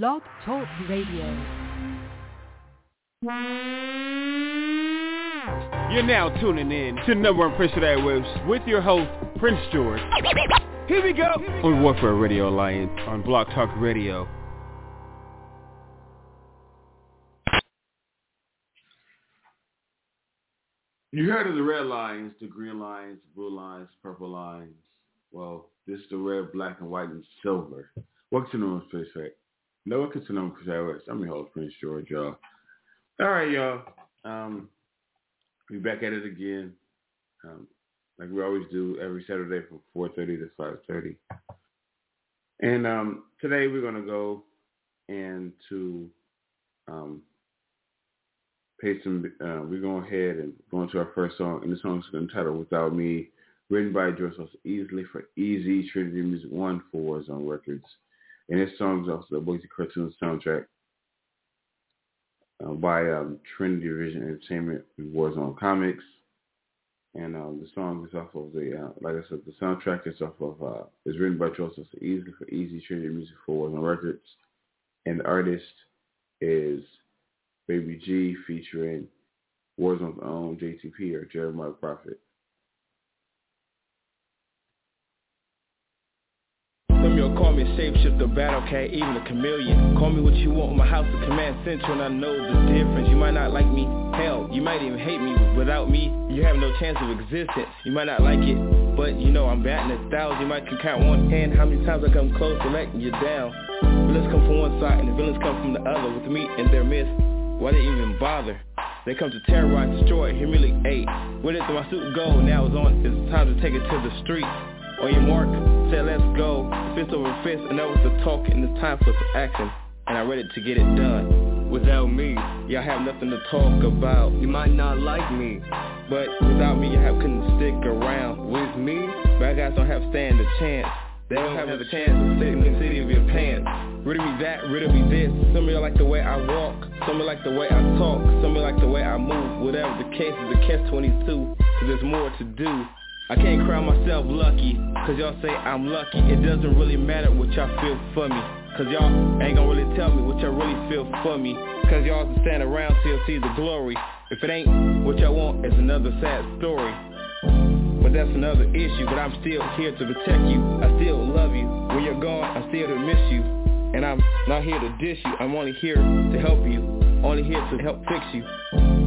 Blog Talk Radio. You're now tuning in to number one Prince of Airwaves with your host, Prince George. Here we go on Warfare Radio Alliance on Blog Talk Radio. You heard of the red lines, the green lines, blue lines, purple lines. Well, this is the red, black, and white, and silver. Welcome to Number One Prince Right? No, welcome to Number Prince Airways. I'm your host, Prince George, y'all. All right, y'all. Um, we back at it again, um, like we always do every Saturday from 4.30 to 5.30. And um, today we're going to go into um, pay some. Uh, we're going ahead and go into our first song, and the song is entitled "Without Me," written by Sosa Easley for Easy Trinity Music One for Warzone Records, and this song is also a Boise cartoon soundtrack uh, by um, Trinity Vision Entertainment and Warzone Comics. And um, the song is off of the, uh, like I said, the soundtrack is off of, uh, is written by Joseph Easley for Easy Trinity Music for Warzone Records, and the artist is Baby G featuring Warzone's own JTP or Jeremiah Prophet. Call me a shapeshifter, battle cat, even a chameleon. Call me what you want, my house is command central, and I know the difference. You might not like me, hell, you might even hate me. Without me, you have no chance of existence. You might not like it, but you know I'm batting a thousand. You might can count one hand how many times I come close to letting you down. Villains come from one side and the villains come from the other. With me in their midst, why they even bother? They come to terrorize, destroy, humiliate. Where did my suit go? Now it's on. It's time to take it to the streets. On your mark, say let's go. Fist over fist, and that was the talk, and it's time for some action. And I'm ready to get it done. Without me, y'all have nothing to talk about. You might not like me, but without me, you have couldn't stick around. With me, bad guys don't have stand a chance. They don't have a chance to sit in the city of your pants. Rid of me that, rid of me this. Some of y'all like the way I walk. Some of you like the way I talk. Some of you like the way I move. Whatever the case is, a catch 22. Cause there's more to do. I can't crown myself lucky, cause y'all say I'm lucky. It doesn't really matter what y'all feel for me. Cause y'all ain't gonna really tell me what y'all really feel for me. Cause y'all can stand around till see the glory. If it ain't what y'all want, it's another sad story. But that's another issue, but I'm still here to protect you. I still love you. When you're gone, I'm still to miss you. And I'm not here to dish you. I'm only here to help you. Only here to help fix you.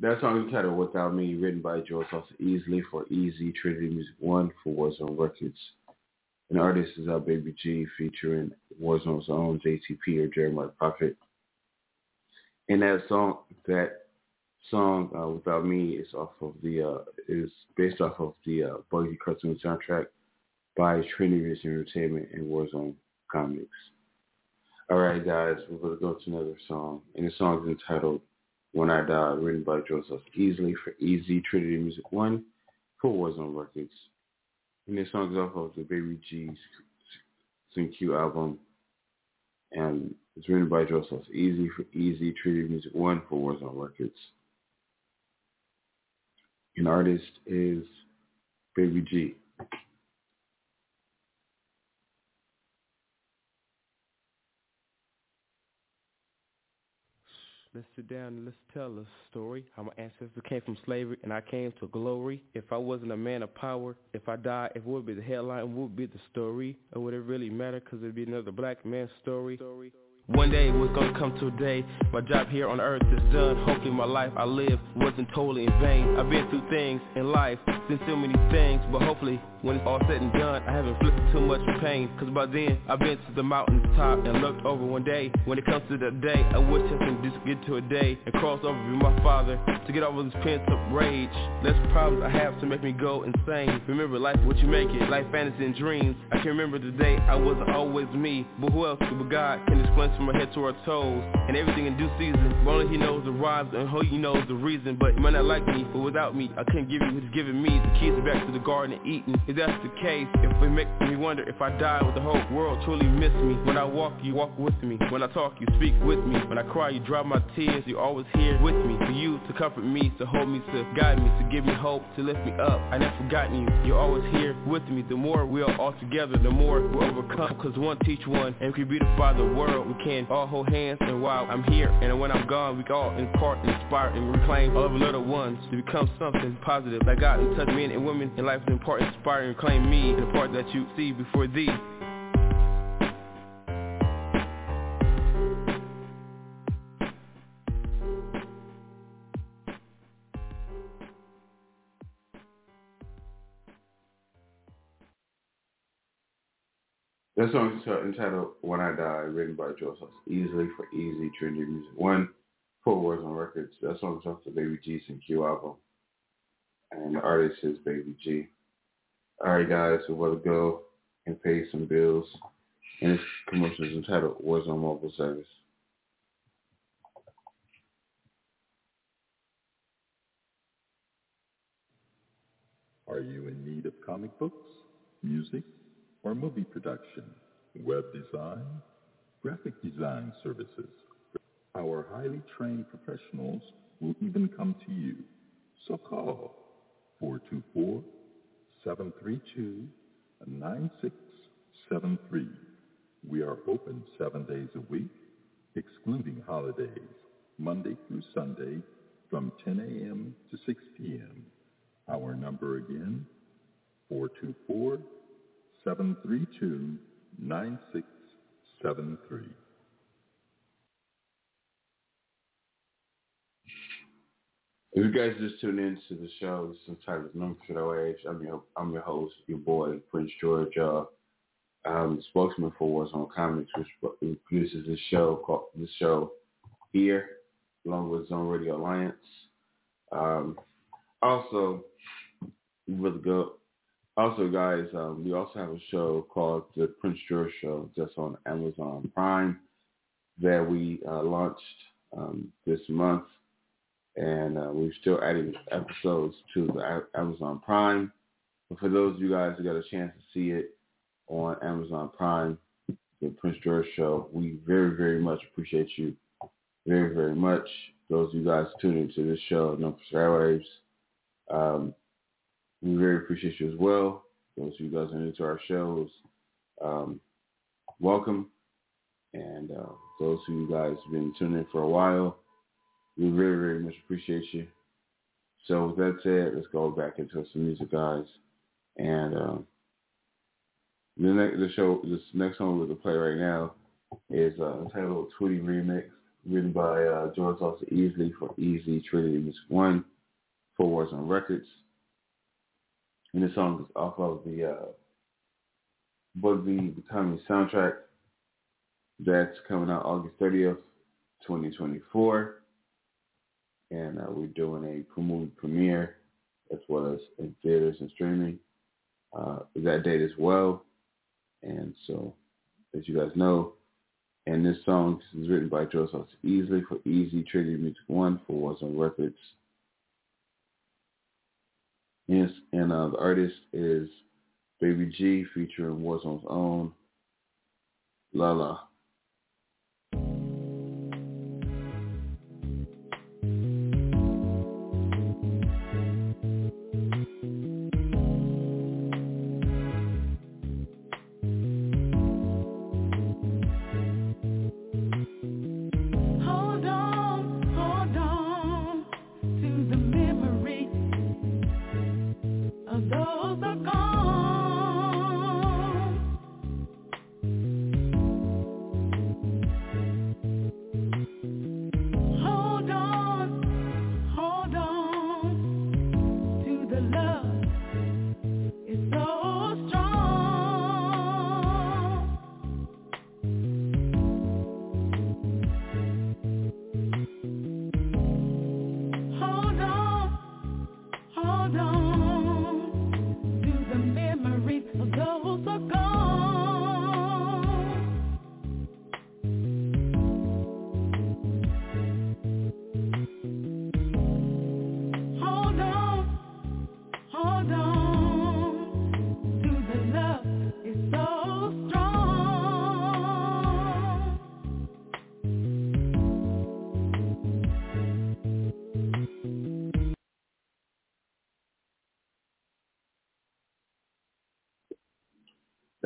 That song is titled Without Me, written by George Sosa Easley for Easy Trinity Music One for Warzone Records. The artist is our Baby G featuring Warzone's own JTP or Jeremiah Prophet. And that song, that song uh, Without Me is off of the uh, is based off of the uh, Bugsy soundtrack by Trinity Vision Entertainment and Warzone Comics. All right, guys, we're going to go to another song, and the song is entitled when I Die, written by Joseph Easley for Easy Trinity Music One for Warzone Records. And this song is off of the Baby G's Q album. And it's written by Joseph Easley for Easy Trinity Music One for Warzone Records. An artist is Baby G. Let's sit down and let's tell a story. How my ancestors came from slavery and I came to glory. If I wasn't a man of power, if I died, it would be the headline, would be the story? Or would it really matter? Cause it'd be another black man's story. One day it was gonna come to a day My job here on earth is done Hopefully my life I live wasn't totally in vain I've been through things in life Seen so many things But hopefully when it's all said and done I haven't inflicted too much pain. Cause by then I've been to the mountain's top And looked over one day. When it comes to that day I wish I can just get to a day And cross over with my father To get over this pent up rage. Less problems I have to make me go insane. Remember life what you make it. Life fantasy and dreams. I can remember the day I wasn't always me. But who else but God can explain from my head to our toes? And everything in due season But only he knows the rhymes and only he knows the reason. But you might not like me, but without me I couldn't give you what he's giving me. The keys are back to the garden of Eden If that's the case, if it makes me wonder If I die, would the whole world truly miss me? When I walk, you walk with me. When I talk, you speak with me. When I cry, you dry my tears. You're always here with me. For you to comfort me, to hold me, to guide me To give me hope, to lift me up. I never forgotten you, you're always here with me. The more we are all together, the more we'll overcome. Cause one teach one, and we beautify the world. We can all hold hands, and while I'm here And when I'm gone, we all impart, inspire, and reclaim All of little ones to become something positive. Like God and touch men and women in life is impart, inspire, and claim me The part that you see before thee That song is entitled When I Die, written by Joe Sosa Easley for Easy Trinity Music One, Four Warzone Records. That song is off the Baby G's and Q album. And the artist is Baby G. Alright guys, so we'll go and pay some bills. And this commercial is entitled Warzone Mobile Service. Are you in need of comic books, music, or movie production, web design, graphic design services. Our highly trained professionals will even come to you. So call 424-732-9673. We are open seven days a week, excluding holidays, Monday through Sunday from 10 a.m. to 6 p.m. Our number again, 424 732 9673. If you guys just tune in to the show, this is entitled for the Age. I'm your I'm your host, your boy Prince George. Uh, I'm spokesman for Warzone Comics, which produces this show called this show here, along with Zone Radio Alliance. Um, also, really good also, guys, um, we also have a show called The Prince George Show just on Amazon Prime that we uh, launched um, this month. And uh, we're still adding episodes to the Amazon Prime. But for those of you guys who got a chance to see it on Amazon Prime, The Prince George Show, we very, very much appreciate you very, very much. Those of you guys tuning into this show, No Airwaves, um, we very appreciate you as well. Those of you guys are into our shows, um, welcome. And uh, those of you guys have been tuning in for a while, we very, very much appreciate you. So with that said, let's go back into some music, guys. And um, the next the show, this next song we're gonna play right now is uh, entitled "Tweety Remix," written by uh, George Sosa Easley for Easy Trinity Music One, Four Warzone Records. And this song is off of the uh, Bugsy Becoming soundtrack that's coming out August 30th, 2024. And uh, we're doing a movie premiere as well as in theaters and streaming uh, that date as well. And so, as you guys know, and this song is written by Joseph Easley for Easy Trinity Music One for Warzone Records. Yes, and uh, the artist is Baby G featuring Warzone's own Lala.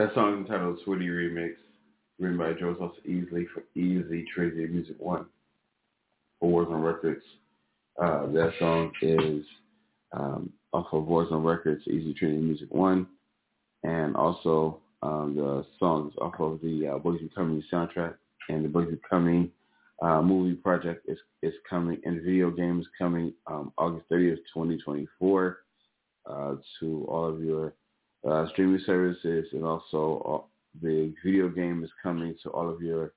That song entitled Tweety Remix, written by Joe Sosa Easley for Easy Trinity Music One for Warzone Records. Uh, that song is um, off of Warzone Records, Easy Trinity Music One, and also um, the song is off of the uh, Boys Becoming soundtrack, and the Boys Becoming uh, movie project is is coming, and the video game is coming um, August 30th, 2024, uh, to all of your uh, streaming services, and also uh, the video game is coming to all of your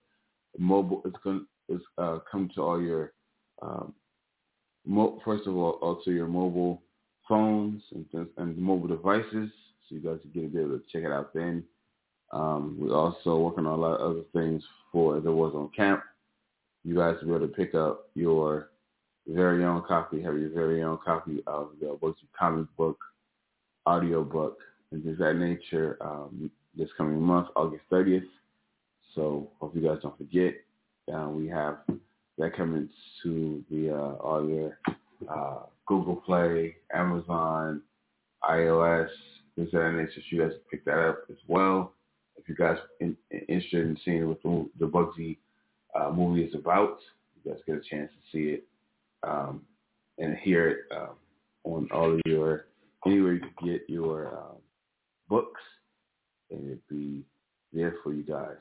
mobile. It's going it's uh, come to all your um, mo- first of all, also your mobile phones and, and mobile devices, so you guys can get a bit to check it out then. Um, we're also working on a lot of other things for the on Camp. You guys will be able to pick up your very own copy, have your very own copy of the Books comic book, audio book, and things of that nature um, this coming month, August 30th. So hope you guys don't forget. Uh, we have that coming to the uh, all your uh, Google Play, Amazon, iOS, things of that nature. So you guys pick that up as well. If you guys in, in, interested in seeing what the, the Bugsy uh, movie is about, you guys get a chance to see it um, and hear it um, on all of your anywhere you can get your um, books, and it'd be there for you guys.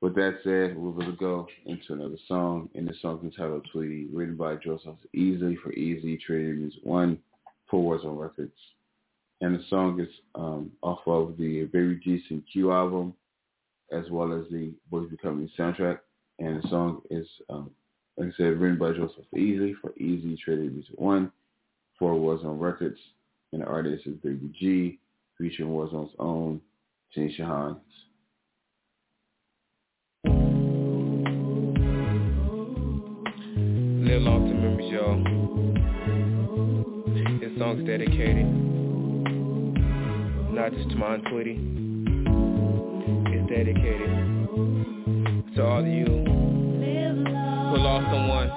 With that said, we're going to go into another song, and the song is entitled Tweety, written by Joseph Easley for Easy Trinity Music One for Warzone Records. And the song is um, off of the Very Decent Q album, as well as the Boys Becoming soundtrack. And the song is, um, like I said, written by Joseph Easley for Easy Trinity Music One for Warzone Records. And the artist is Baby G, featuring Warzone's own Tanisha Hines. Live long to memories, y'all. This song's dedicated not just to my Aunt Tweety. It's dedicated to all of you who lost someone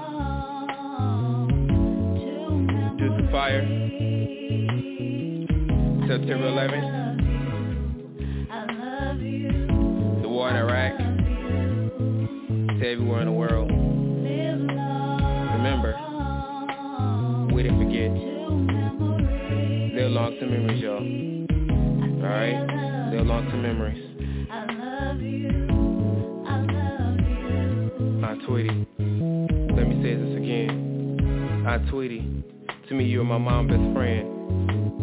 to fire. September 11th. The war in Iraq. To everywhere in the world. Remember, we didn't forget. Live long to memories, y'all. Alright? Live long to memories. Aunt Tweety. Let me say this again. I Tweety. To me, you're my mom best friend.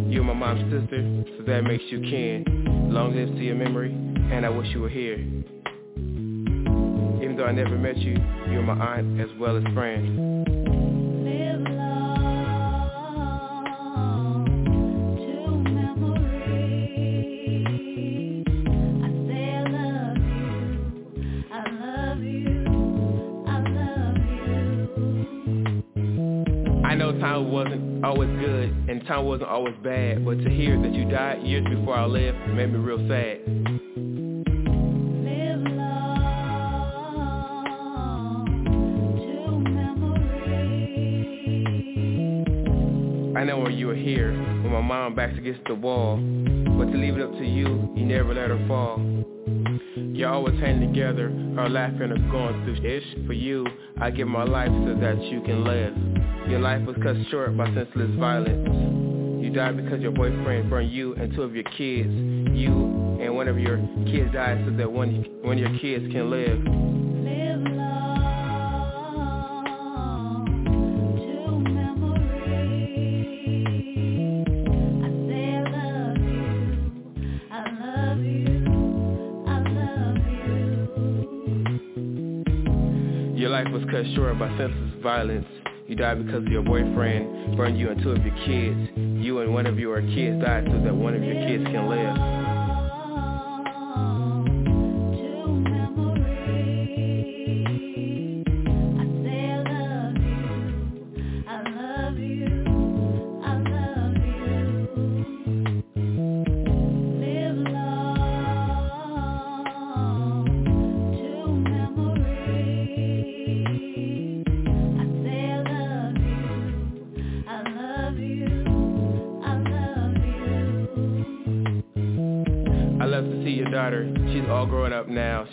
You're my mom's sister, so that makes you kin. Long live to your memory, and I wish you were here. Even though I never met you, you're my aunt as well as friend. Always good and time wasn't always bad, but to hear that you died years before I lived made me real sad. I know when you were here, when my mom backs against the wall, but to leave it up to you, you never let her fall. You always hang together, her laughing or going through ish. For you, I give my life so that you can live. Your life was cut short by senseless violence. You died because your boyfriend burned you and two of your kids. You and one of your kids died so that one, one of your kids can live. Your life was cut short by senseless violence. You died because of your boyfriend burned you and two of your kids. You and one of your kids died so that one of your kids can live.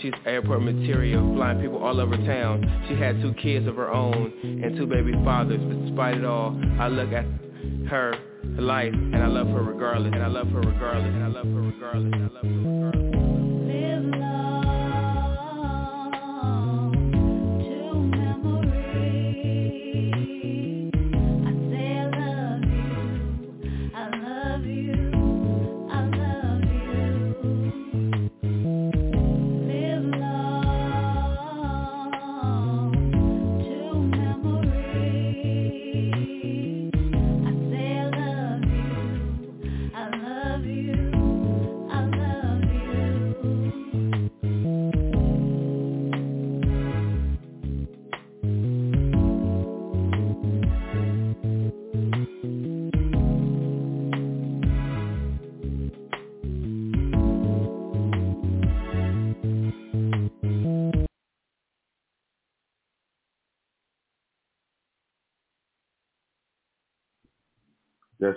She's airport material, flying people all over town. She had two kids of her own and two baby fathers. But despite it all, I look at her life and I love her regardless. And I love her regardless. And I love her regardless. And I love her regardless.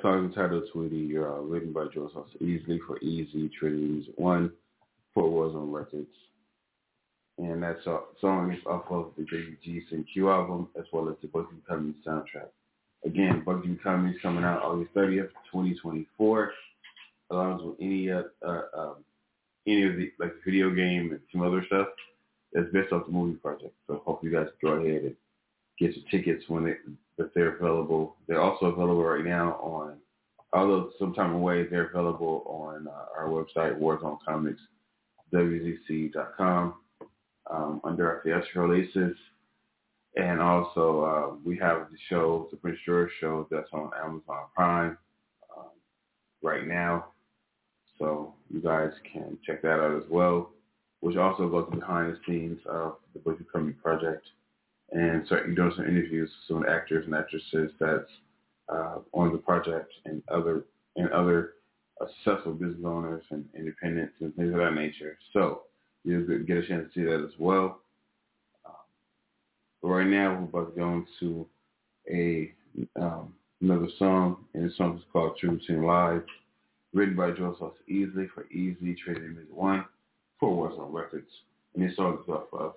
That song entitled Tweety, uh, written by Sosa Easley for Easy Trinity One for Warzone Records. And that song is off of the Baby Q album as well as the Bugsy Cummings soundtrack. Again, Bugsy Cummings coming out August 30th, 2024, along with any uh, uh, um, any of the like video game and some other stuff that's based off the movie project. So hope you guys go ahead and get your tickets when they that they're available. They're also available right now on, although sometime away, they're available on uh, our website, Warzone Comics, WZC.com, um, under our theatrical releases. And also, uh, we have the show, the Prince George show, that's on Amazon Prime um, right now. So you guys can check that out as well, which also goes behind the scenes of the Butcher Comedy Project and you're doing some interviews with some actors and actresses that's uh, on the project and other and other uh, successful business owners and independents and things of that nature. So you'll get a chance to see that as well. Um, but right now we're about to go into a um, another song, and the song is called True Routine Live, written by Joe Sosa Easley for Easy Trinity Music One for Warzone Records. And this song is off of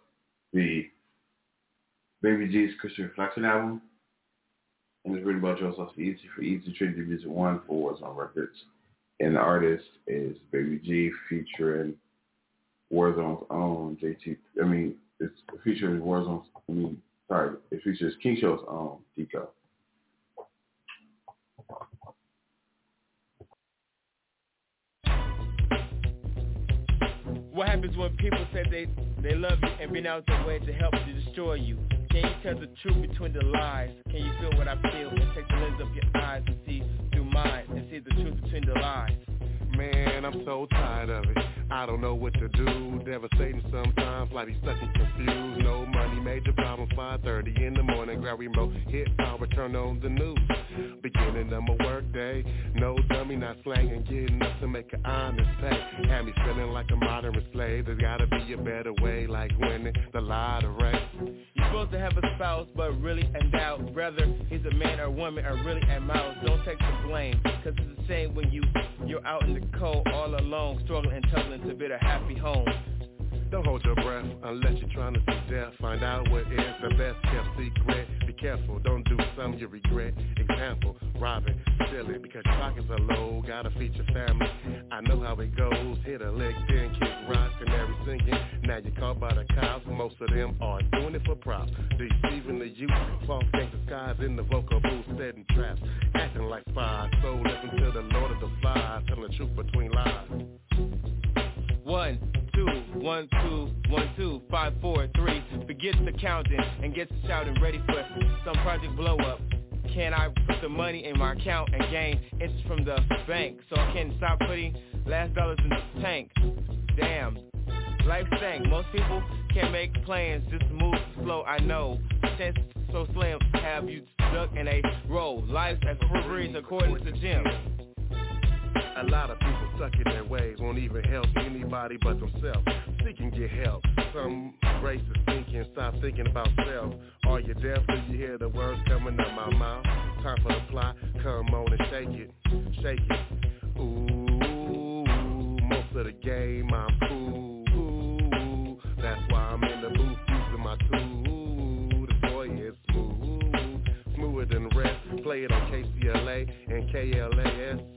the Baby G's Christian Reflection album. And it's written by Joseph Easley for Easy Trinity Music One for Warzone Records. And the artist is Baby G featuring Warzone's own JT. I mean, it's featuring Warzone's. I mean, sorry, it features King Show's own Tico. What happens when people say they they love you and been out their way to help to destroy you? Can you tell the truth between the lies? Can you feel what I feel and take the lens of your eyes and see through mine and see the truth between the lies? Man, I'm so tired of it. I don't know what to do. Devastating sometimes, like he's stuck and confused. No money, major problems. 5:30 in the morning, grab remote, hit power, turn on the news. Beginning of my work day, no dummy, not slanging, getting up to make an honest pay. Had me feeling like a modern slave. There's gotta be a better way, like winning the lottery. You're supposed to have a spouse, but really in doubt. Whether he's a man or woman, or really a mouse. Don't take the blame, cause it's the same when you you're out in the cold all alone, struggling and tumbling to build a happy home. Don't hold your breath unless you're trying to see. Find out what is the best kept secret. Be careful, don't do something you regret. Example, robbing, stealing because your pockets are low. Gotta feed your family. I know how it goes. Hit a lick, then kick rocks, canary singing. Now you're caught by the cops. Most of them are doing it for props. Deceiving the youth. False gangster skies in the vocal booth, setting traps. Acting like spies. So listen to the Lord of the Flies. Telling the truth between lies. One, two, one, two, one, two, five, four, three. Forget the counting and get to shouting ready for some project blow up. Can I put the money in my account and gain interest from the bank so I can stop putting last dollars in the tank? Damn, life stank. Most people can't make plans, just move slow. I know. Chances so slim have you stuck in a row. Life as a according to Jim. A lot of people stuck in their ways won't even help anybody but themselves. Seeking your help. Some racist thinking, stop thinking about self. Are you deaf when you hear the words coming out my mouth? Time for the plot, come on and shake it, shake it. Ooh, most of the game I'm cool. That's why I'm in the booth using my tool. The boy is smooth, smoother than the rest. Play it on KCLA and KLAS.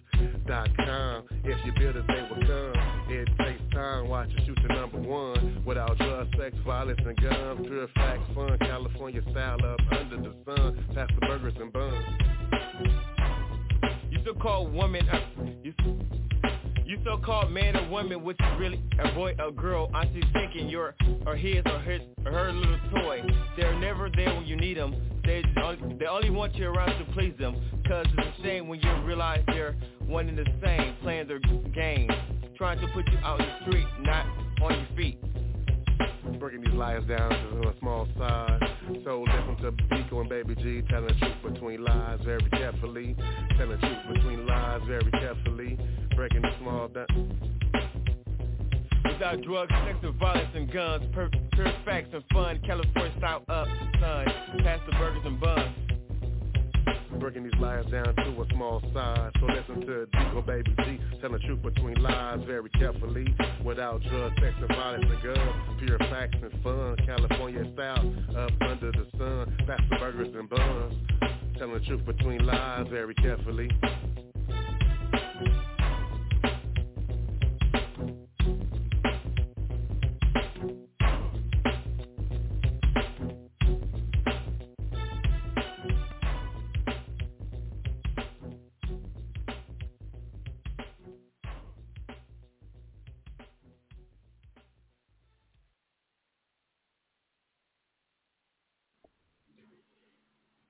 Dot.com. If you build it, they will come. It takes time. Watch you shoot the number one. Without drugs, sex, violence, and guns. Pure facts, fun. California style up under the sun. Pass the burgers and buns. You still call woman. Uh, you, you so-called man or woman, which is really a boy or girl, aren't you thinking you're or his or or her little toy? They're never there when you need them. They only, they only want you around to please them. Cause it's a shame when you realize they're one and the same, playing their game, trying to put you out in the street, not on your feet breaking these lies down to a small size. So listen to Tico and Baby G telling the truth between lies very carefully. Telling the truth between lies very carefully. Breaking the small down. Without drugs, sex, and violence, and guns, pure, pure facts and fun, California style up, son, past the burgers and buns breaking these lies down to a small size. So listen to Tico Baby G, telling the truth between lies very carefully. Without drugs, sex, and violence and guns, pure facts and fun. California style, up under the sun, the burgers and buns. Telling the truth between lies very carefully.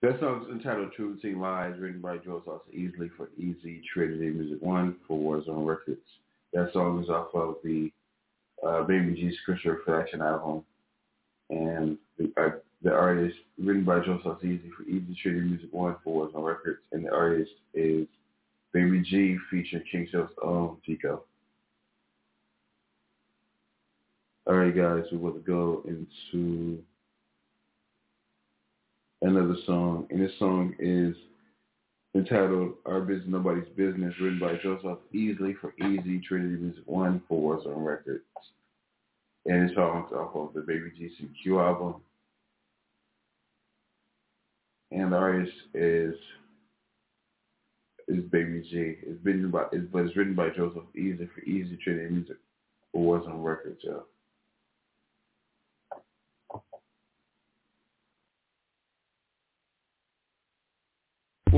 That song's entitled True Between Lies, written by Joe Sosa Easley for Easy Trinity Music One for Warzone Records. That song is off of the uh, Baby G's Christian Reflection album. And the, uh, the artist, written by Joe Sosa Easley for Easy Trinity Music One for Warzone Records. And the artist is Baby G featuring King Show's own Tico. All right, guys, we will go into another song, and this song is entitled Our Business Nobody's Business, written by Joseph Easley for Easy Trinity Music One for Warzone Records. And it's off of the Baby GCQ album. And the artist is is Baby G. It's written by it's, but it's written by Joseph Easley for Easy Trinity Music for Warzone Records, y'all.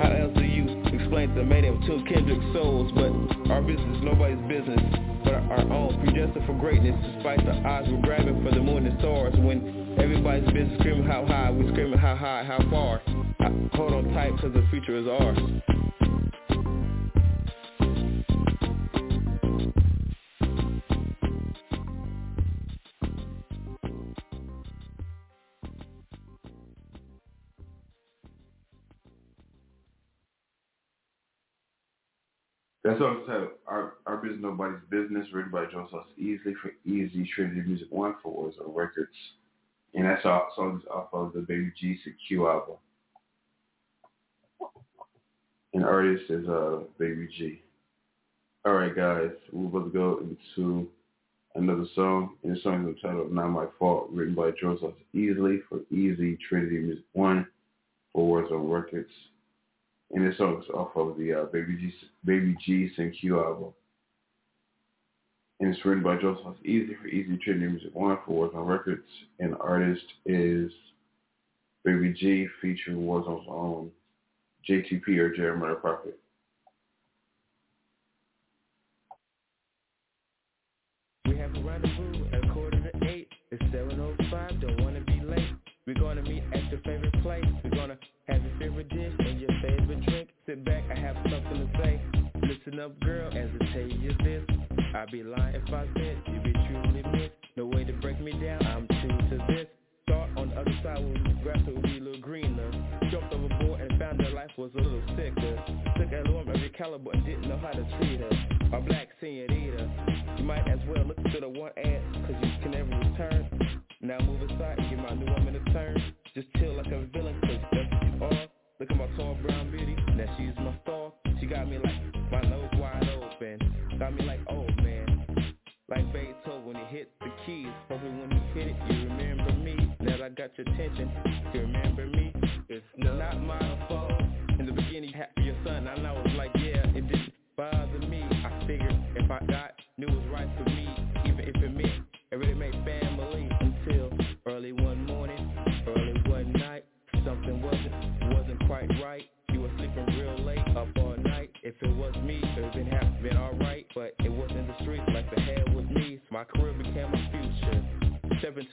How else do you explain the mating of two kindred souls? But our business, is nobody's business, but our own. Predestined for greatness, despite the odds we're grabbing for the moon and stars. When everybody's busy screaming how high, we screaming how high, how far. Hold on tight, cause the future is ours. That song's titled Our, Our Business Nobody's Business, written by Joe Sosa Easley for Easy Trinity Music One for Warzone Records. And that song is off of the Baby G Q album. And artist is uh, Baby G. All right, guys, we're about to go into another song. And the song is entitled Not My Fault, written by Joe Sosa Easley for Easy Trinity Music One for Warzone Records and this song is off of the uh, Baby G Baby G Q album. And it's written by Joseph Easley for Easy Trinity Music One for Warzone Records, and the artist is Baby G featuring Warzone's own JTP or Jeremiah Prophet. We have a rendezvous at quarter to eight. It's 7.05, don't want to be late. We're going to meet at your favorite place. We're going to have your favorite dish Sit back, I have something to say. Listen up, girl, as I tell you this. I'd be lying if I said you'd be truly missed. No way to break me down, I'm true to this. Start on the other side where the grass will be a little greener. Jumped overboard and found that life was a little sicker. Took a woman every caliber and didn't know how to treat her. A black senorita. You might as well look to the one ad, cause you can never return. Now move aside and give my new woman a turn. Just chill like a villain, cause that's what you are. Look at my tall brown beauty, she's my star. She got me like my nose wide open. Got me like, oh man. Like Beethoven when he hit the keys. Hopefully when you hit it, you remember me. Now I got your attention. You remember me?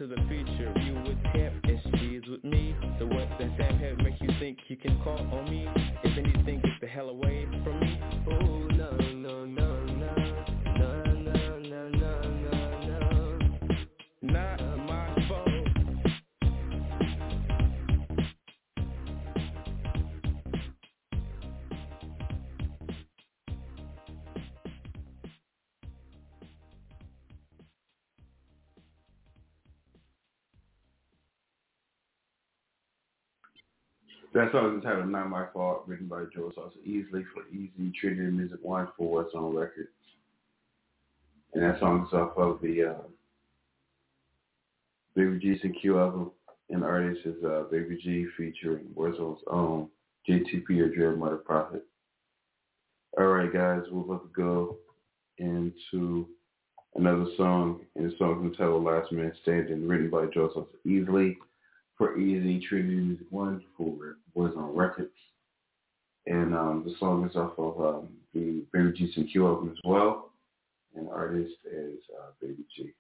the future. You would care. That song is entitled Not My Fault, written by Joe Sosa Easley for Easy Trinity Music One for Warzone Records. And that song is off of the uh, Baby G CQ album. And the artist is uh, Baby G featuring Warzone's own JTP or Jeremiah the Prophet. All right, guys, we're about to go into another song. And the song is entitled Last Man Standing, written by Joe Sosa Easley for Easy Trinity Music One for Warzone Records. And um, the song is off of um, the Baby G CQ album as well. And the artist is uh, Baby G.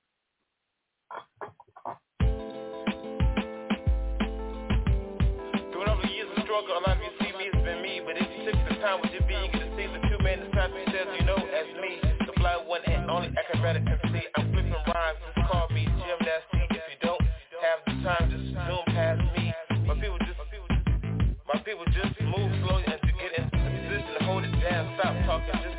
Throughout all the years of struggle, a lot of you see me, it's been me. But if you took the time with your being, you get to see the two men inside me says, you know, as me. The fly one and only acrobatic MC. I'm flipping rhymes, call me Jim Nasty. If you don't have the time, people just move slowly and to get into position to hold it down. Stop talking, just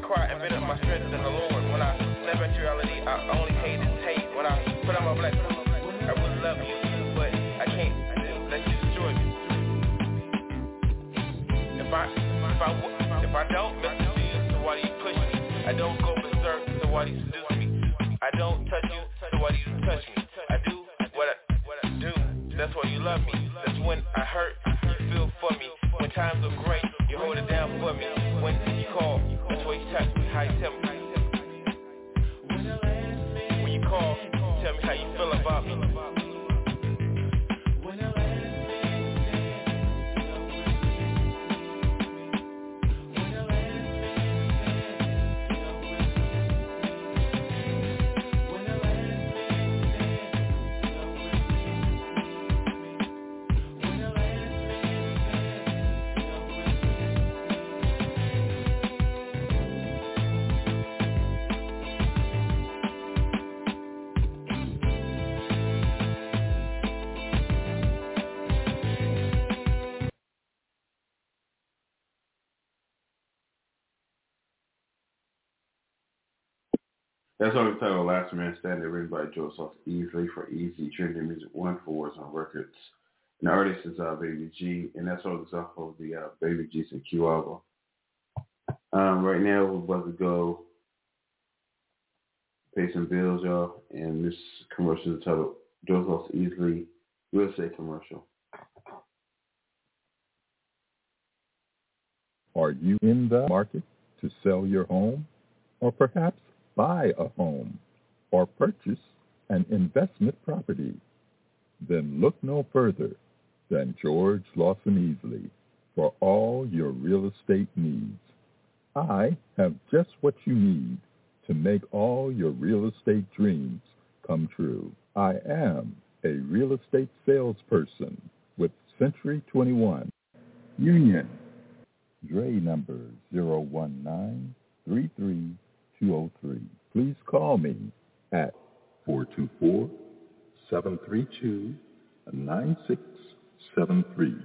cry and bit up my strength in the Lord, when I back to reality, I only hate and hate. When I put on my black I would love you, but I can't let you destroy me. If I, if I, if I don't you, so why do you push me? I don't go berserk, so why do you seduce me? I don't touch you, so why do you touch me? I do what I, what I do, that's why you love me. That's when I hurt, you feel for me. When times are great, him. That's on the title Last Man Standing, written by Joseph Easley for Easy Trinity Music One for on Records. And the artist is uh, Baby G, and that song is off of the uh, Baby G's and Q album. Um, right now, we're about to go pay some bills, y'all, and this commercial is titled Joseph Easley Estate Commercial. Are you in the market to sell your home or perhaps buy a home or purchase an investment property? Then look no further than George Lawson Easley for all your real estate needs. I have just what you need to make all your real estate dreams come true. I am a real estate salesperson with Century 21 Union. DRE number 01933 Please call me at 424-732-9673.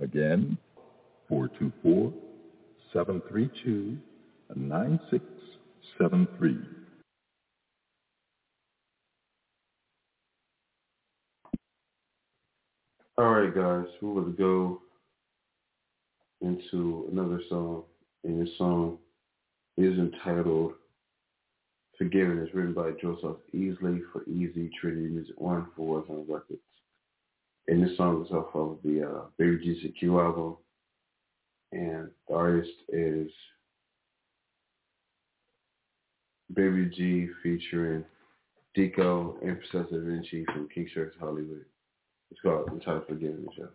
Again, 424-732-9673. All right, guys, we're going to go into another song, and this song is entitled Forgiveness, written by Joseph Easley for Easy Trinity Music One for Warzone Records. And this song is off of the uh, Baby GCQ album, and the artist is Baby G featuring Deco and Professor Vinci from King Sharks Hollywood. It's called Entitled Forgiveness, y'all.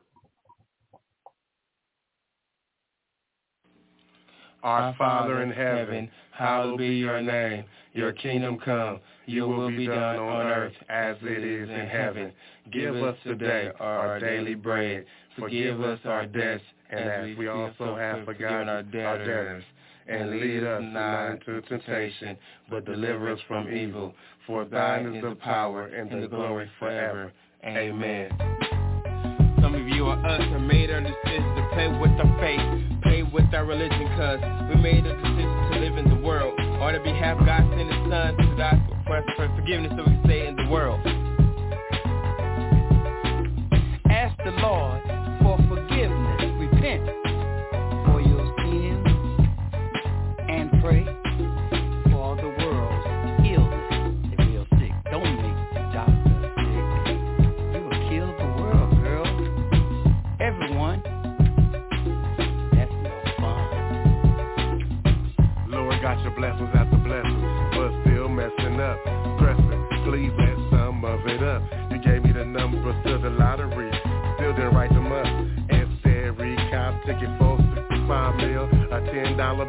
Our Father in heaven, hallowed be your name. Your kingdom come, your will be done on earth as it is in heaven. Give us today our daily bread. Forgive us our debts, and as we also have forgiven our debtors. And lead us not into temptation, but deliver us from evil. For thine is the power and the glory forever. Amen. Some of you are us are made our decision to play with our faith, with our religion, cause we made a decision to live in the world. On our behalf, God sent His Son to die for, for forgiveness so we stay in the world. Ask the Lord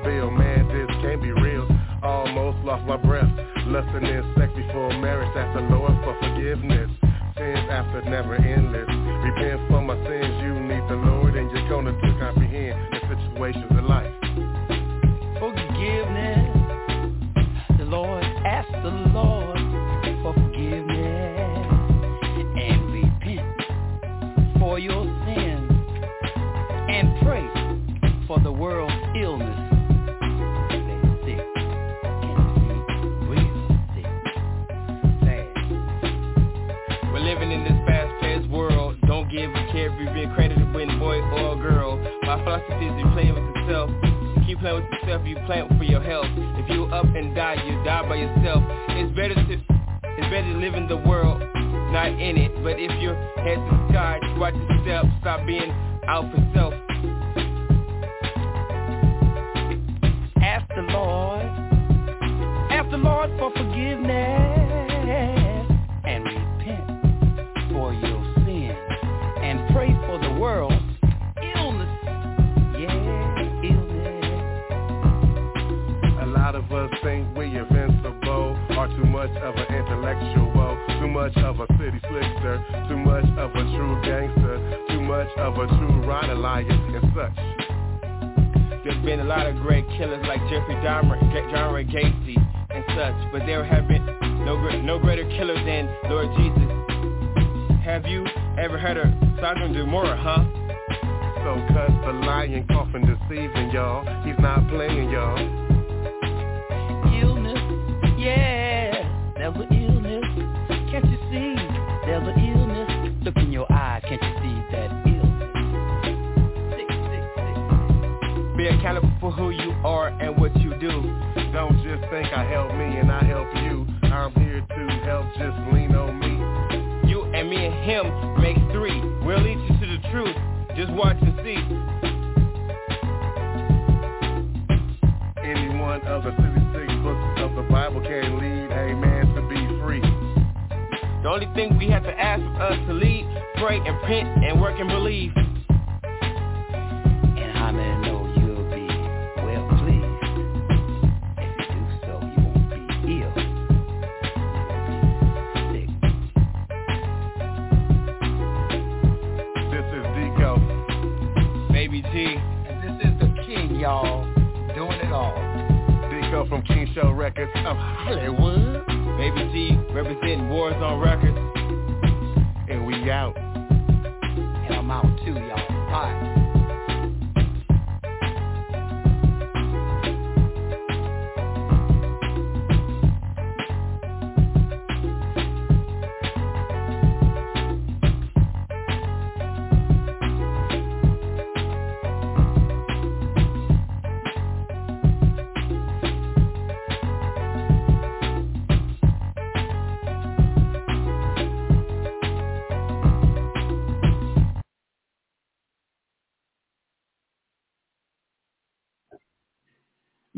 dollar. Man, this can't be real. Almost lost my breath, lusting in sex before marriage. That's the Lord for forgiveness. Sins after never endless. John Wayne Gacy, and such, but there have been no no greater killer than Lord Jesus. Have you ever heard of Sodom and Gomorrah, huh?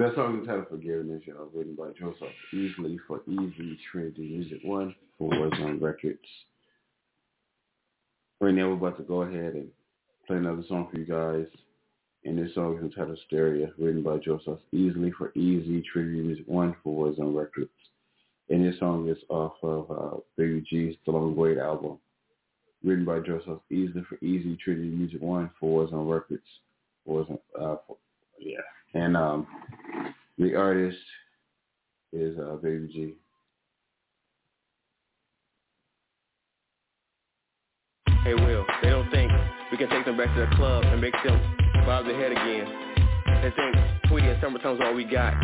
That song is entitled Forgiveness, y'all, written by Joseph Easley for Easy Trinity Music One for Warzone Records. Right now, we're about to go ahead and play another song for you guys. And this song is entitled Stereo, written by Joseph Easley for Easy Trinity Music One for Warzone Records. And this song is off of uh, Baby G's The Long Wait album, written by Joseph Easley for Easy Trinity Music One for Warzone Records. Warzone, uh, for, yeah. And um, the artist is uh, Baby G. Hey Will, they don't think we can take them back to the club and make them bob their head again. They think Tweety and Summertime's all we got.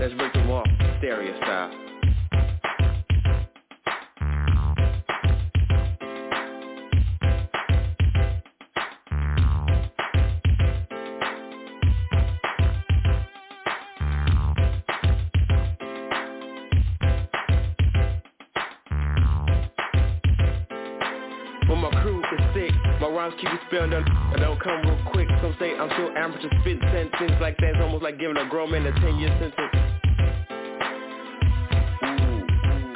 Let's break them off, stereo style. Rhymes keep spelled on I don't come real quick. Some say I'm so amateur spit sentence like that. It's almost like giving a grown man a 10 year sentence.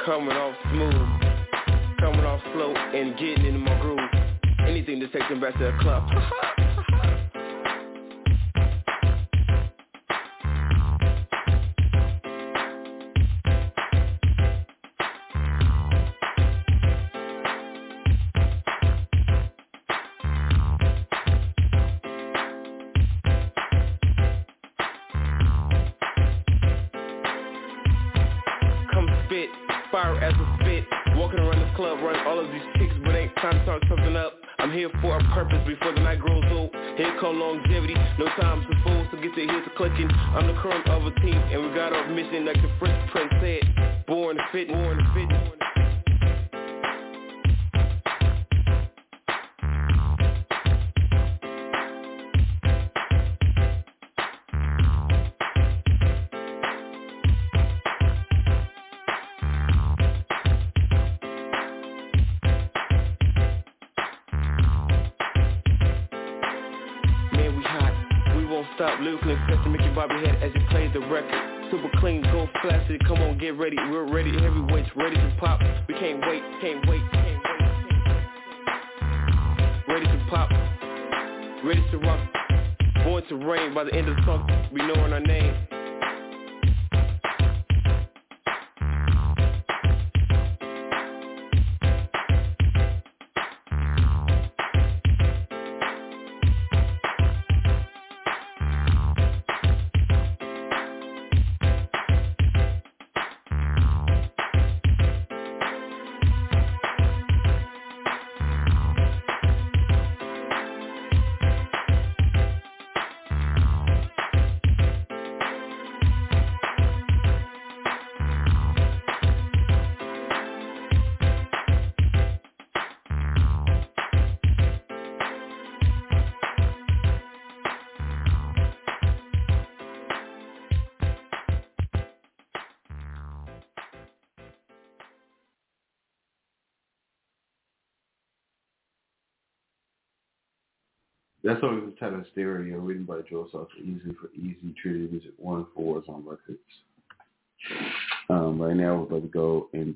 Coming off smooth, coming off slow and getting into my groove. Anything to take them back to the club. mission like the That song is entitled Stereo, written by Joe Sosa Easley for Easy Trinity Music One for on Records. Um, right now, we're about to go into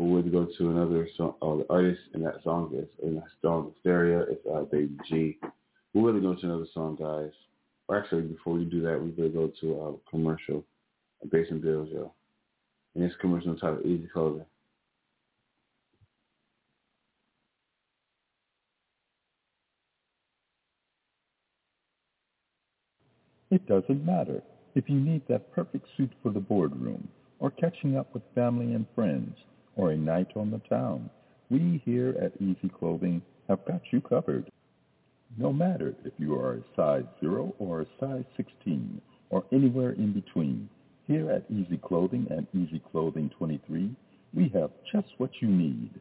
we're going to go to another song. Uh, the artist in that song is in that song Stereo. It's uh, Baby G. We're going to go to another song, guys. Or actually, before we do that, we're gonna go to a commercial, a Basin Bills, yo. And this commercial is titled Easy Clothing. It doesn't matter if you need that perfect suit for the boardroom or catching up with family and friends or a night on the town. We here at Easy Clothing have got you covered. No matter if you are a size 0 or a size 16 or anywhere in between, here at Easy Clothing and Easy Clothing 23, we have just what you need.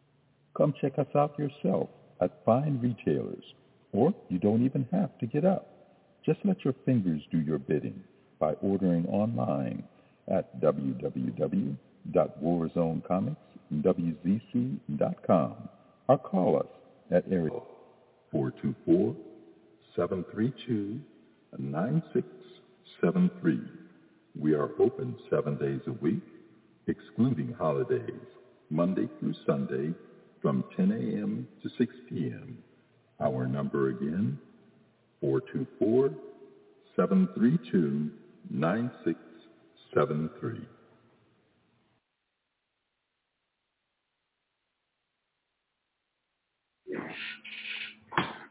Come check us out yourself at fine retailers, or you don't even have to get up. Just let your fingers do your bidding by ordering online at www.warzonecomicswzc.com or call us at area 424-732-9673. We are open seven days a week, excluding holidays, Monday through Sunday from 10 a.m. to 6 p.m. Our number again, 424-732-9673.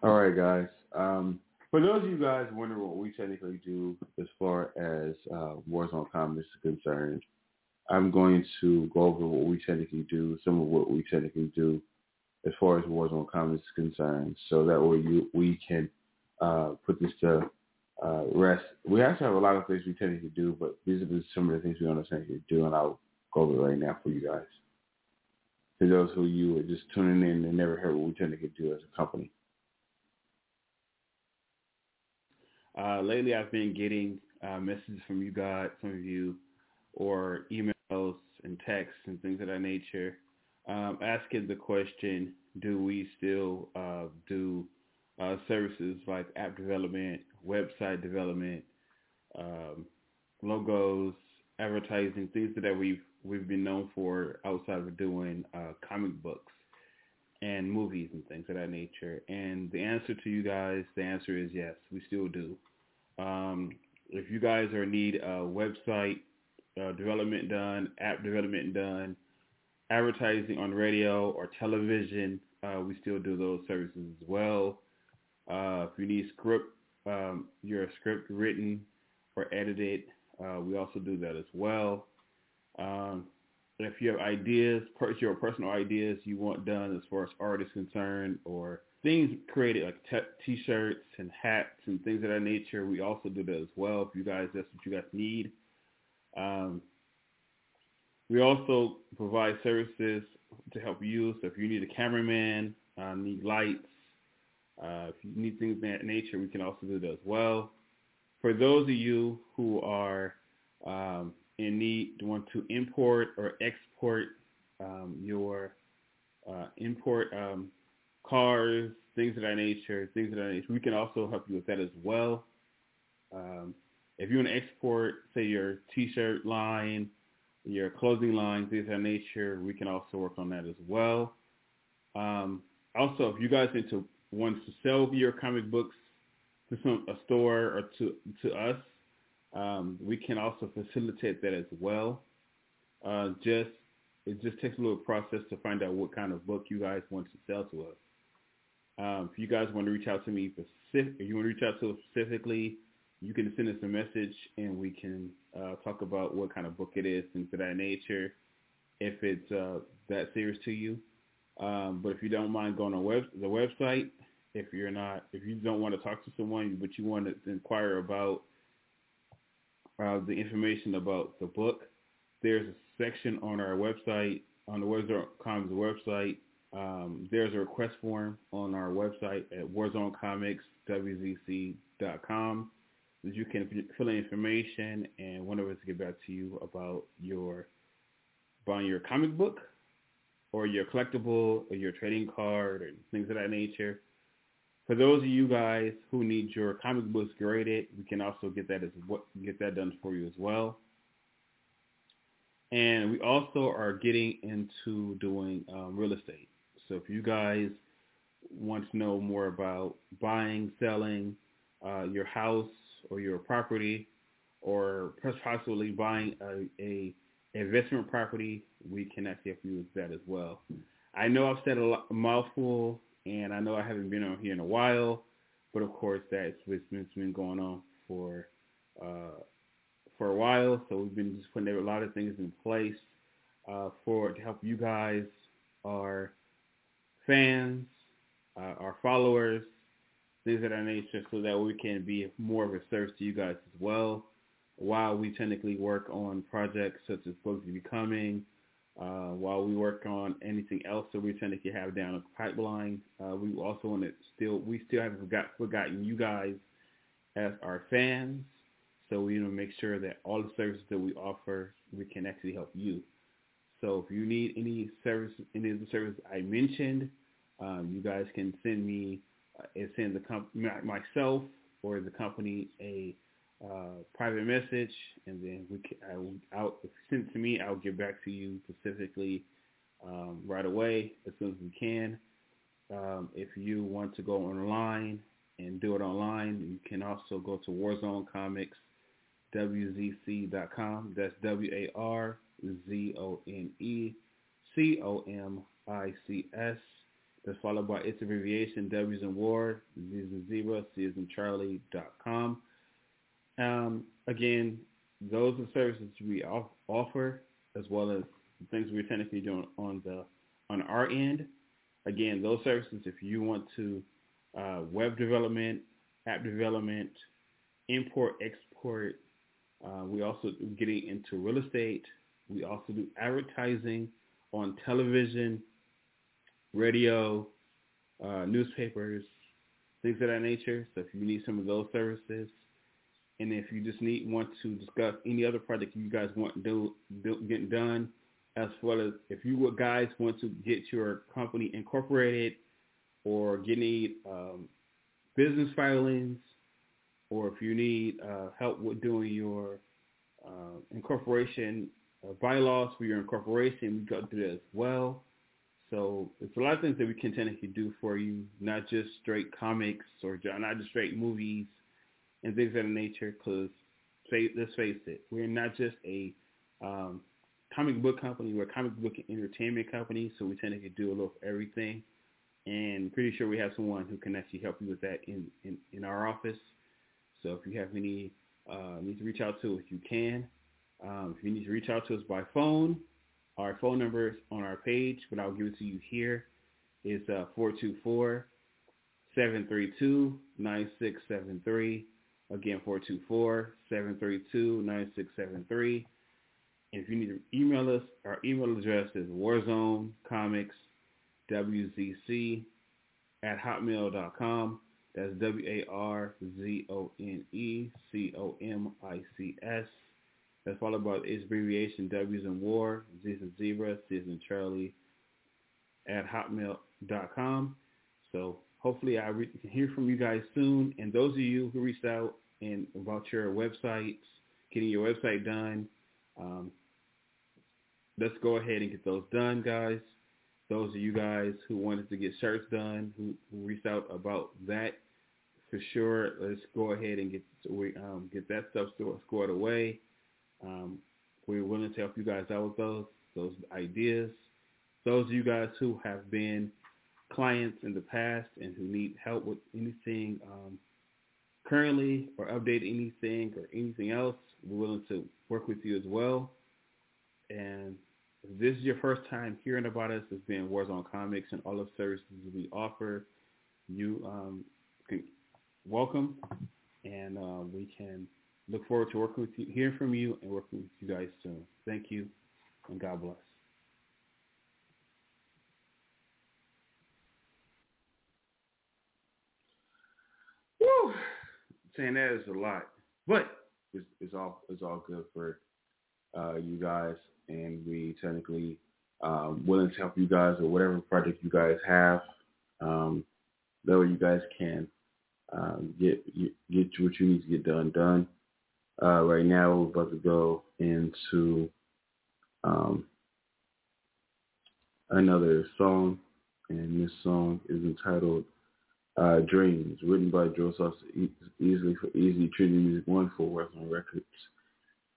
All right, guys. Um, for those of you guys wondering what we technically do as far as uh, Warzone Comics is concerned, I'm going to go over what we technically do, some of what we technically do as far as Warzone Comics is concerned, so that way you, we can uh, put this to uh, rest. We actually have a lot of things we tend to do, but these are some of the things we to technically do, and I'll go over right now for you guys. For those who you are just tuning in and never heard what we technically do as a company. Uh, lately, I've been getting uh, messages from you guys, some of you, or emails and texts and things of that nature, um, asking the question, do we still uh, do uh, services like app development, website development, um, logos, advertising, things that we've we've been known for outside of doing uh, comic books and movies and things of that nature. And the answer to you guys, the answer is yes, we still do. Um, if you guys are in need of website uh, development done, app development done, advertising on radio or television, uh, we still do those services as well. Uh, if you need script, um, your script written or edited, uh, we also do that as well. Um, if you have ideas, your personal ideas you want done as far as art is concerned, or things created like t- t-shirts and hats and things of that nature, we also do that as well. If you guys, that's what you guys need. Um, we also provide services to help you. So if you need a cameraman, uh, need lights, uh, if you need things of that nature, we can also do that as well. For those of you who are um, in need, want to import or export um, your uh, import um, cars, things of that nature, things of that nature, we can also help you with that as well. Um, if you want to export, say, your T-shirt line, your clothing line, things of that nature, we can also work on that as well. Um, also, if you guys need to want to sell your comic books to some a store or to to us, um, we can also facilitate that as well. Uh, just it just takes a little process to find out what kind of book you guys want to sell to us. Um, if you guys want to reach out to me, specific, if you want to reach out to us specifically, you can send us a message and we can uh, talk about what kind of book it is, things of that nature, if it's uh, that serious to you. Um, but if you don't mind going on web, the website, if you're not, if you don't want to talk to someone, but you want to inquire about uh, the information about the book, there's a section on our website, on the Warzone Comics website. Um, there's a request form on our website at warzonecomicswzc.com that you can fill in information and one of us get back to you about your buying your comic book or your collectible or your trading card and things of that nature. for those of you guys who need your comic books graded, we can also get that as what get that done for you as well. And we also are getting into doing um, real estate. So if you guys want to know more about buying, selling uh, your house or your property, or possibly buying a, a investment property, we can actually help you with that as well. I know I've said a, lot, a mouthful, and I know I haven't been on here in a while, but of course that's what's been going on for uh, for a while. So we've been just putting a lot of things in place uh, for to help you guys, our fans, uh, our followers, things of that nature, so that we can be more of a service to you guys as well. While we technically work on projects such as Books Becoming, uh, while we work on anything else that we technically have down a pipeline, uh, we also want to still we still haven't forgot, forgotten you guys as our fans. So we want to make sure that all the services that we offer, we can actually help you. So if you need any service, any of the services I mentioned, um, you guys can send me uh, send the comp- myself or the company a uh, private message, and then we can, I will, I'll, send it to me, I'll get back to you specifically um, right away as soon as we can. Um, if you want to go online and do it online, you can also go to Warzone Comics, WZC.com. That's W-A-R-Z-O-N-E C-O-M-I-C-S that's followed by its abbreviation W's in War, Z is in Zebra, C is in Charlie.com. Um, again, those are services we offer as well as things we're technically doing on the on our end. Again, those services, if you want to uh, web development, app development, import, export, uh, we also getting into real estate. We also do advertising on television, radio, uh, newspapers, things of that nature. So if you need some of those services, and if you just need want to discuss any other project you guys want do, do getting done, as well as if you guys want to get your company incorporated or get any um, business filings, or if you need uh, help with doing your uh, incorporation uh, bylaws for your incorporation, we go do that as well. So it's a lot of things that we can technically do for you, not just straight comics or not just straight movies and things of that nature. Because let's face it, we're not just a um, comic book company. We're a comic book entertainment company, so we tend to do a little of everything. And pretty sure we have someone who can actually help you with that in, in, in our office. So if you have any uh, need to reach out to us, you can. Um, if you need to reach out to us by phone, our phone number is on our page, but I'll give it to you here. It's uh, 424-732-9673. Again, 424-732-9673. If you need to email us, our email address is warzonecomicswzc at hotmail.com. That's W-A-R-Z-O-N-E-C-O-M-I-C-S that's followed by its abbreviation W's in War, Z is in Zebra, C is in Charlie, at hotmail.com. So hopefully I re- can hear from you guys soon. And those of you who reached out and about your websites, getting your website done, um, let's go ahead and get those done, guys. Those of you guys who wanted to get shirts done, who, who reached out about that, for sure, let's go ahead and get um, get that stuff squared away. Um, we're willing to help you guys out with those those ideas. Those of you guys who have been clients in the past and who need help with anything um, currently or update anything or anything else, we're willing to work with you as well. And if this is your first time hearing about us, it's been Warzone Comics and all of the services we offer. You um, can welcome, and uh, we can Look forward to working with you, hearing from you, and working with you guys soon. Thank you, and God bless. Saying that is a lot, but it's, it's all it's all good for uh, you guys, and we technically um, willing to help you guys or whatever project you guys have. Um, that way you guys can um, get get what you need to get done done. Uh, right now, we're about to go into um, another song, and this song is entitled uh, Dreams, written by Sosa Easley for Easy Trinity Music One for Warzone Records.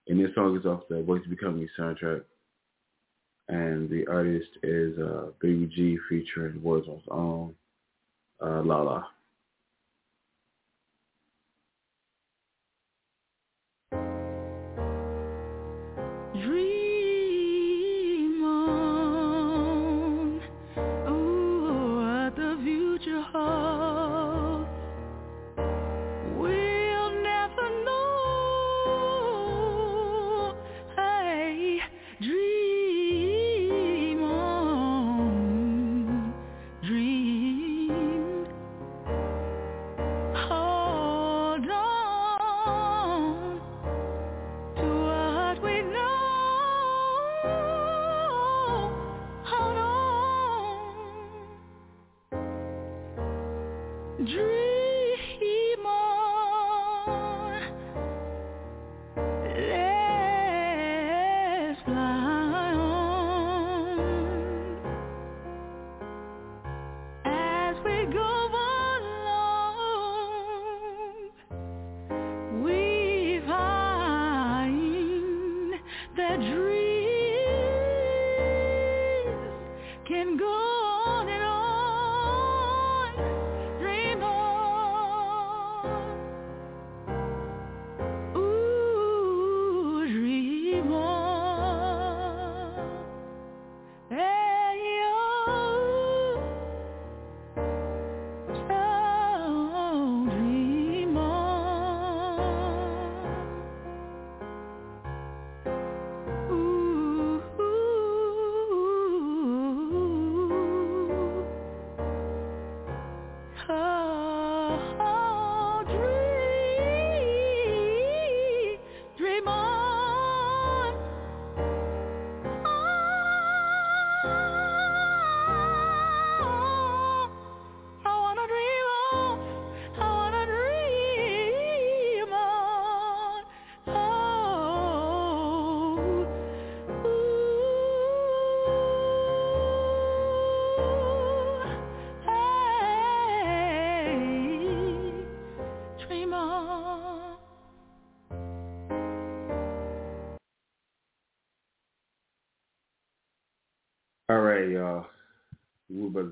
And this song is off the Voice Becoming soundtrack. And the artist is uh, Baby G featuring Warzone's own uh, Lala.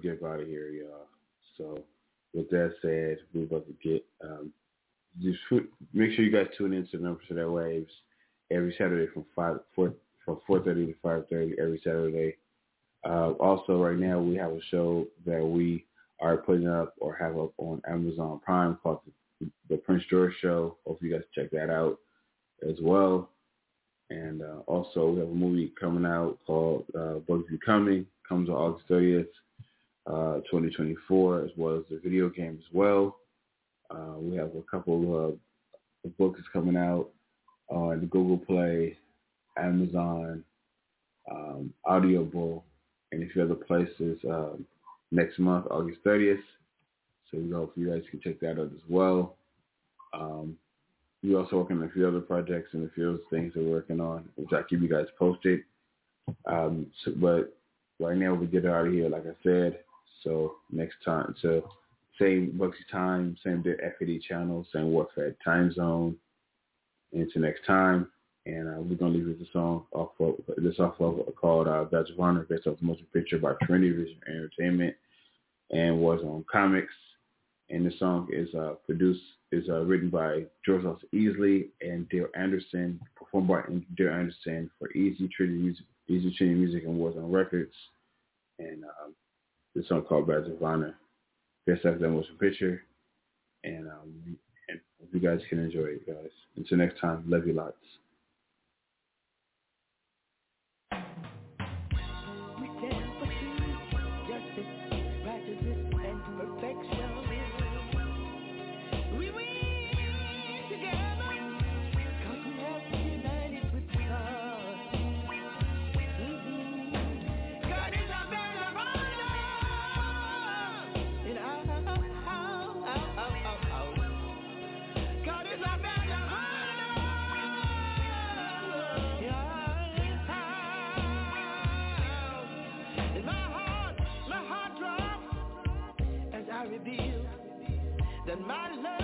Get out of here, y'all. So with that said, we're about to get um, just make sure you guys tune in to the Numbers of That Waves every Saturday from five four from four thirty to five thirty every Saturday. Uh, also, right now we have a show that we are putting up or have up on Amazon Prime called the, the Prince George Show. Hope you guys check that out as well. And uh, also, we have a movie coming out called uh, Bugs Becoming. Comes on August 30th, uh, 2024, as well as the video game as well. Uh, we have a couple of books coming out on Google Play, Amazon, um, Audible, and a few other places um, next month, August 30th. So we hope you guys can check that out as well. Um, we also working on a few other projects and a few other things that we're working on, which I keep you guys posted. Um, so, but right now we get out of here, like I said. So next time, so same Bugsy time, same FAD channel, same Warfare time zone. Until next time, and uh, we're gonna leave with a song off of this off of called uh, Badge of Honor, based off the motion picture by Trinity Vision Entertainment and Warzone Comics. And the song is uh, produced is uh, written by George Austin Easley and Dale Anderson, performed by Dale Anderson for Easy Trinity Music, Easy Trinity Music and Warzone Records. And um, this song called Badge of Honor. Best after that motion picture. And, um, and you guys can enjoy it, guys. Until next time, love you lots. And my love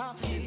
house.